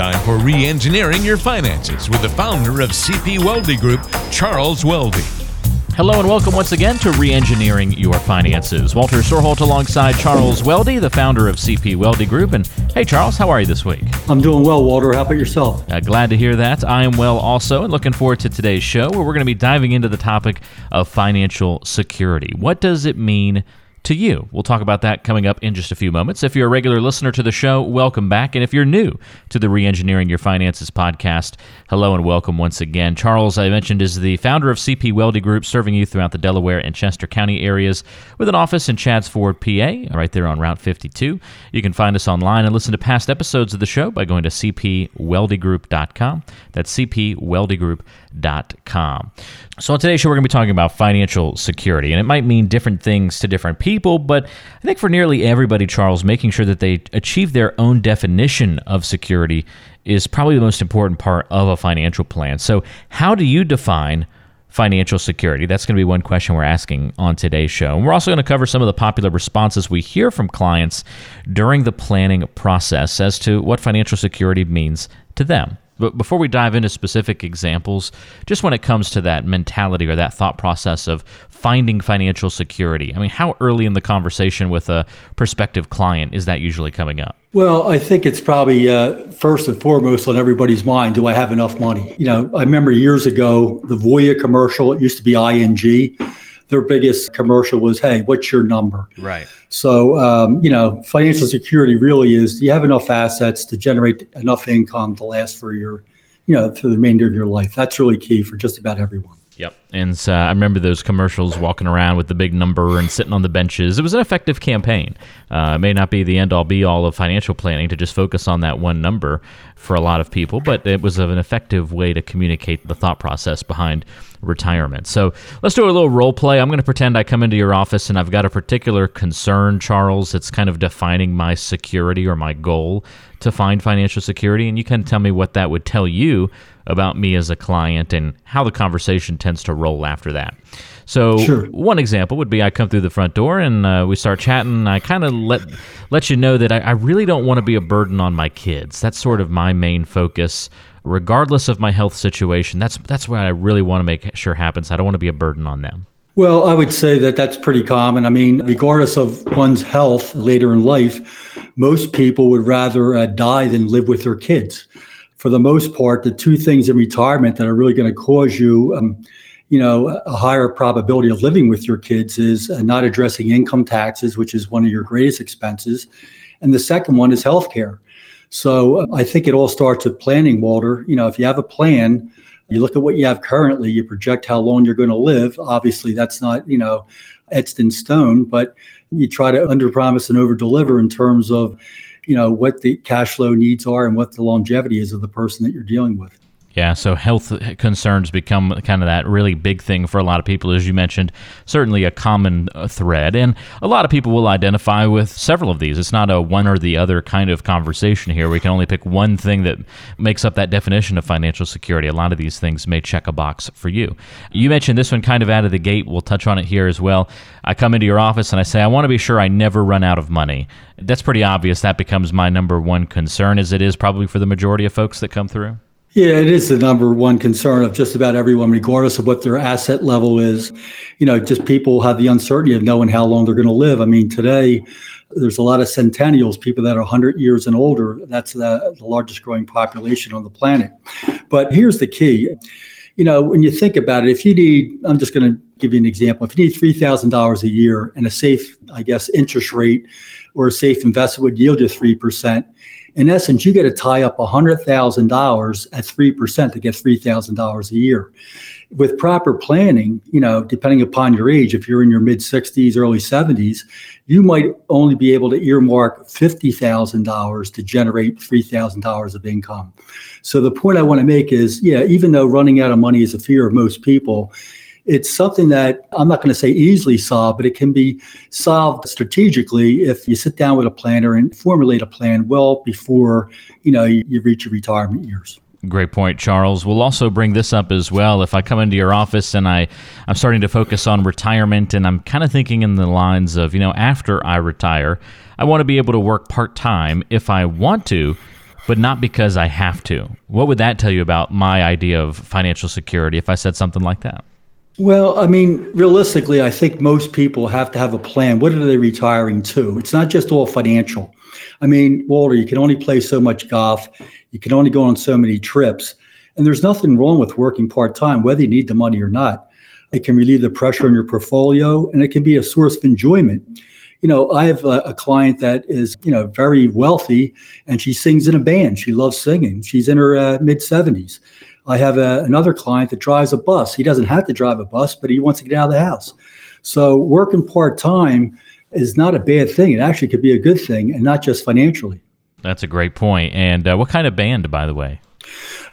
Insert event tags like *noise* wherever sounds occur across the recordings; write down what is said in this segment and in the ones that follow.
time for re engineering your finances with the founder of CP Weldy Group, Charles Weldy. Hello and welcome once again to Reengineering Your Finances. Walter Storholt alongside Charles Weldy, the founder of CP Weldy Group. And hey, Charles, how are you this week? I'm doing well, Walter. How about yourself? Uh, glad to hear that. I am well also, and looking forward to today's show where we're going to be diving into the topic of financial security. What does it mean to you. We'll talk about that coming up in just a few moments. If you're a regular listener to the show, welcome back. And if you're new to the Reengineering Your Finances podcast, hello and welcome once again. Charles, I mentioned, is the founder of CP Weldy Group, serving you throughout the Delaware and Chester County areas with an office in Chadds Ford, PA, right there on Route 52. You can find us online and listen to past episodes of the show by going to cpweldygroup.com. That's cpweldygroup.com. So, on today's show, we're going to be talking about financial security, and it might mean different things to different people, but I think for nearly everybody, Charles, making sure that they achieve their own definition of security is probably the most important part of a financial plan. So, how do you define financial security? That's going to be one question we're asking on today's show. And we're also going to cover some of the popular responses we hear from clients during the planning process as to what financial security means to them. But before we dive into specific examples, just when it comes to that mentality or that thought process of finding financial security, I mean, how early in the conversation with a prospective client is that usually coming up? Well, I think it's probably uh, first and foremost on everybody's mind do I have enough money? You know, I remember years ago, the Voya commercial, it used to be ING their biggest commercial was, "Hey, what's your number?" Right. So, um, you know, financial security really is: do you have enough assets to generate enough income to last for your, you know, for the remainder of your life? That's really key for just about everyone. Yep. And uh, I remember those commercials walking around with the big number and sitting on the benches. It was an effective campaign. Uh, it may not be the end all be all of financial planning to just focus on that one number for a lot of people, but it was an effective way to communicate the thought process behind retirement. So let's do a little role play. I'm going to pretend I come into your office and I've got a particular concern, Charles. It's kind of defining my security or my goal to find financial security. And you can tell me what that would tell you about me as a client and how the conversation tends to roll after that. So sure. one example would be I come through the front door and uh, we start chatting. I kind of let let you know that I, I really don't want to be a burden on my kids. That's sort of my main focus, regardless of my health situation. That's that's what I really want to make sure happens. I don't want to be a burden on them. Well, I would say that that's pretty common. I mean, regardless of one's health later in life, most people would rather uh, die than live with their kids for the most part, the two things in retirement that are really going to cause you, um, you know, a higher probability of living with your kids is uh, not addressing income taxes, which is one of your greatest expenses, and the second one is healthcare. So uh, I think it all starts with planning, Walter. You know, if you have a plan, you look at what you have currently, you project how long you're going to live. Obviously, that's not, you know, etched in stone, but you try to underpromise and overdeliver in terms of you know what the cash flow needs are and what the longevity is of the person that you're dealing with. Yeah, so health concerns become kind of that really big thing for a lot of people, as you mentioned. Certainly a common uh, thread, and a lot of people will identify with several of these. It's not a one or the other kind of conversation here. We can only pick one thing that makes up that definition of financial security. A lot of these things may check a box for you. You mentioned this one kind of out of the gate. We'll touch on it here as well. I come into your office and I say, I want to be sure I never run out of money. That's pretty obvious. That becomes my number one concern, as it is probably for the majority of folks that come through. Yeah, it is the number one concern of just about everyone, regardless of what their asset level is. You know, just people have the uncertainty of knowing how long they're going to live. I mean, today, there's a lot of centennials, people that are 100 years and older. That's the, the largest growing population on the planet. But here's the key. You know, when you think about it, if you need, I'm just going to give you an example. If you need $3,000 a year and a safe, I guess, interest rate or a safe investment would yield you 3%, in essence, you get to tie up $100,000 at 3% to get $3,000 a year. With proper planning, you know, depending upon your age, if you're in your mid 60s, early 70s, you might only be able to earmark $50,000 to generate $3,000 of income. So the point I want to make is, yeah, even though running out of money is a fear of most people, it's something that I'm not going to say easily solved, but it can be solved strategically if you sit down with a planner and formulate a plan well before you know you, reach your retirement years. Great point, Charles. We'll also bring this up as well. If I come into your office and I, I'm starting to focus on retirement and I'm kind of thinking in the lines of, you know, after I retire, I want to be able to work part time if I want to, but not because I have to. What would that tell you about my idea of financial security if I said something like that? Well, I mean, realistically, I think most people have to have a plan. What are they retiring to? It's not just all financial. I mean, Walter, you can only play so much golf, you can only go on so many trips. And there's nothing wrong with working part time, whether you need the money or not. It can relieve the pressure on your portfolio and it can be a source of enjoyment. You know, I have a, a client that is, you know, very wealthy and she sings in a band. She loves singing. She's in her uh, mid 70s. I have a, another client that drives a bus. He doesn't have to drive a bus, but he wants to get out of the house. So working part time is not a bad thing. It actually could be a good thing, and not just financially. That's a great point. And uh, what kind of band, by the way?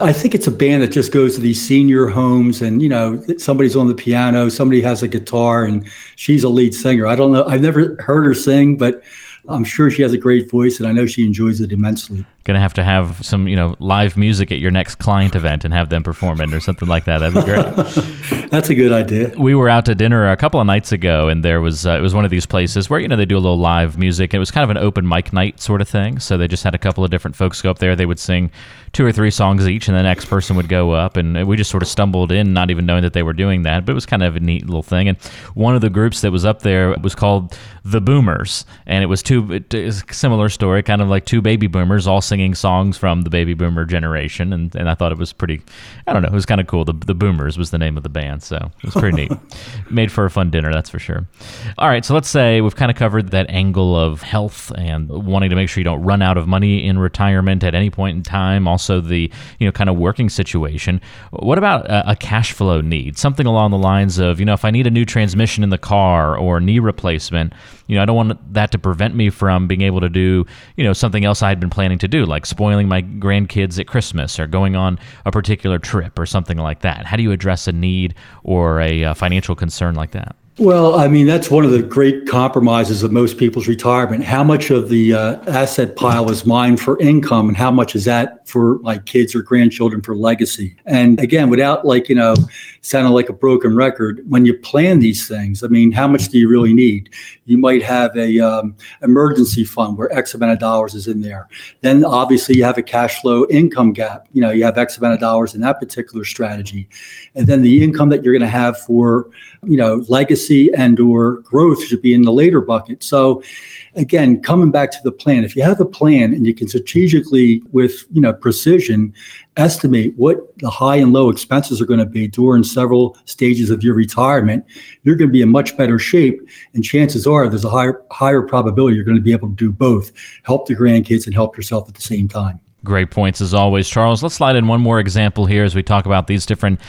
I think it's a band that just goes to these senior homes and, you know, somebody's on the piano, somebody has a guitar, and she's a lead singer. I don't know. I've never heard her sing, but I'm sure she has a great voice and I know she enjoys it immensely gonna have to have some you know live music at your next client event and have them perform it or something like that. That'd be great. *laughs* That's a good idea. We were out to dinner a couple of nights ago, and there was uh, it was one of these places where you know they do a little live music. It was kind of an open mic night sort of thing. So they just had a couple of different folks go up there. They would sing two or three songs each, and the next person would go up, and we just sort of stumbled in, not even knowing that they were doing that. But it was kind of a neat little thing. And one of the groups that was up there was called the Boomers, and it was two it, it was a similar story, kind of like two baby boomers all singing songs from the baby boomer generation, and, and I thought it was pretty. I don't know, it was kind of cool. The the Boomers was the name of the band, so it was pretty *laughs* neat. Made for a fun dinner, that's for sure. All right, so let's say we've kind of covered that angle of health and wanting to make sure you don't run out of money in retirement at any point in time. Also, the you know kind of working situation. What about a, a cash flow need? Something along the lines of you know if I need a new transmission in the car or knee replacement you know, I don't want that to prevent me from being able to do, you know, something else I had been planning to do, like spoiling my grandkids at Christmas or going on a particular trip or something like that. How do you address a need or a uh, financial concern like that? Well, I mean, that's one of the great compromises of most people's retirement. How much of the uh, asset pile is mine for income and how much is that for like kids or grandchildren for legacy? And again, without like, you know, sounding like a broken record, when you plan these things, I mean, how much do you really need? You might have a um, emergency fund where X amount of dollars is in there. Then obviously you have a cash flow income gap. You know, you have X amount of dollars in that particular strategy. And then the income that you're going to have for, you know, legacy and or growth should be in the later bucket. So again, coming back to the plan, if you have a plan and you can strategically with, you know, precision estimate what the high and low expenses are going to be during several stages of your retirement, you're going to be in much better shape. And chances are there's a higher higher probability you're going to be able to do both, help the grandkids and help yourself at the same time. Great points as always, Charles. Let's slide in one more example here as we talk about these different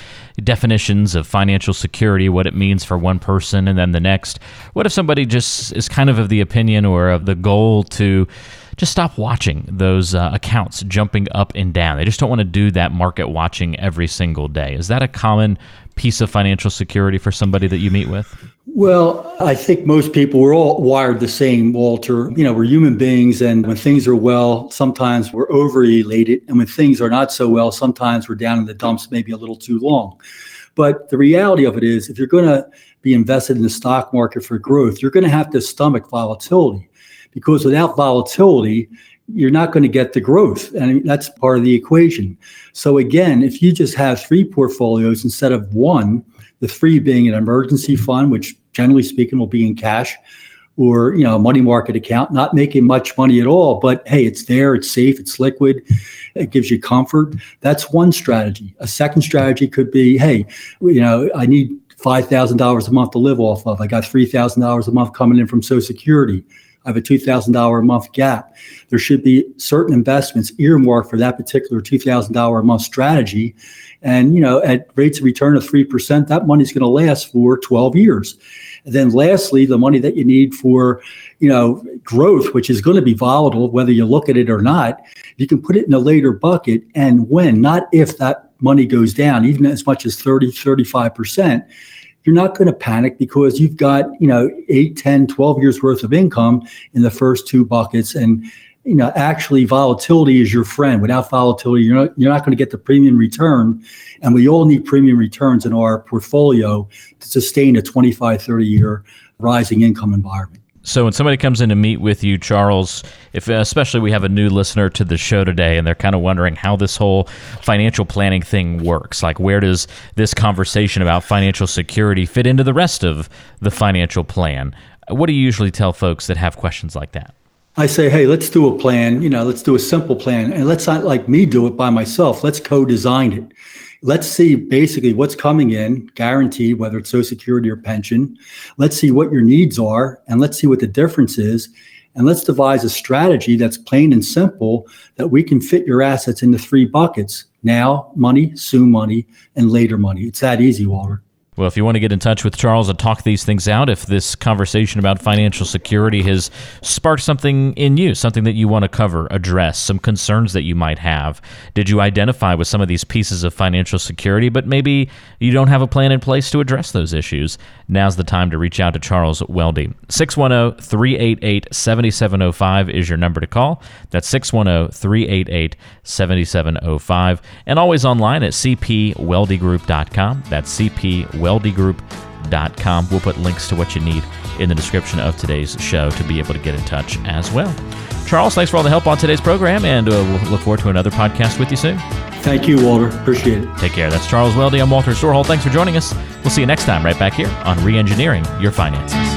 definitions of financial security, what it means for one person and then the next. What if somebody just is kind of of the opinion or of the goal to just stop watching those uh, accounts jumping up and down? They just don't want to do that market watching every single day. Is that a common piece of financial security for somebody that you meet with? Well, I think most people we're all wired the same, Walter. You know, we're human beings, and when things are well, sometimes we're over elated, and when things are not so well, sometimes we're down in the dumps, maybe a little too long. But the reality of it is, if you're going to be invested in the stock market for growth, you're going to have to stomach volatility, because without volatility, you're not going to get the growth. And that's part of the equation. So again, if you just have three portfolios instead of one, the three being an emergency fund, which generally speaking will be in cash, or you know a money market account, not making much money at all, but hey, it's there, it's safe, it's liquid, it gives you comfort. That's one strategy. A second strategy could be, hey, you know, I need five thousand dollars a month to live off of. I got three thousand dollars a month coming in from Social Security. Have a $2,000 a month gap. There should be certain investments earmarked for that particular $2,000 a month strategy. And, you know, at rates of return of 3%, that money's going to last for 12 years. And then lastly, the money that you need for, you know, growth, which is going to be volatile, whether you look at it or not, you can put it in a later bucket. And when, not if that money goes down, even as much as 30, 35%, you're not going to panic because you've got, you know, 8, 10, 12 years worth of income in the first two buckets. And, you know, actually volatility is your friend. Without volatility, you're not, you're not going to get the premium return. And we all need premium returns in our portfolio to sustain a 25, 30 year rising income environment. So when somebody comes in to meet with you, Charles, if especially we have a new listener to the show today and they're kind of wondering how this whole financial planning thing works, like where does this conversation about financial security fit into the rest of the financial plan? What do you usually tell folks that have questions like that? I say, hey, let's do a plan. You know, let's do a simple plan, and let's not like me do it by myself. Let's co-design it let's see basically what's coming in guaranteed, whether it's Social Security or pension. Let's see what your needs are and let's see what the difference is. And let's devise a strategy that's plain and simple that we can fit your assets into three buckets now, money, soon money, and later money. It's that easy, Walter. Well, if you want to get in touch with Charles and talk these things out, if this conversation about financial security has sparked something in you, something that you want to cover, address, some concerns that you might have, did you identify with some of these pieces of financial security, but maybe you don't have a plan in place to address those issues? Now's the time to reach out to Charles Weldy. 610 388 7705 is your number to call. That's 610 388 7705. And always online at cpweldygroup.com. That's cpweldygroup.com weldygroup.com. We'll put links to what you need in the description of today's show to be able to get in touch as well. Charles, thanks for all the help on today's program, and uh, we'll look forward to another podcast with you soon. Thank you, Walter. Appreciate it. Take care. That's Charles Weldy. I'm Walter Storholt. Thanks for joining us. We'll see you next time right back here on Reengineering Your Finances.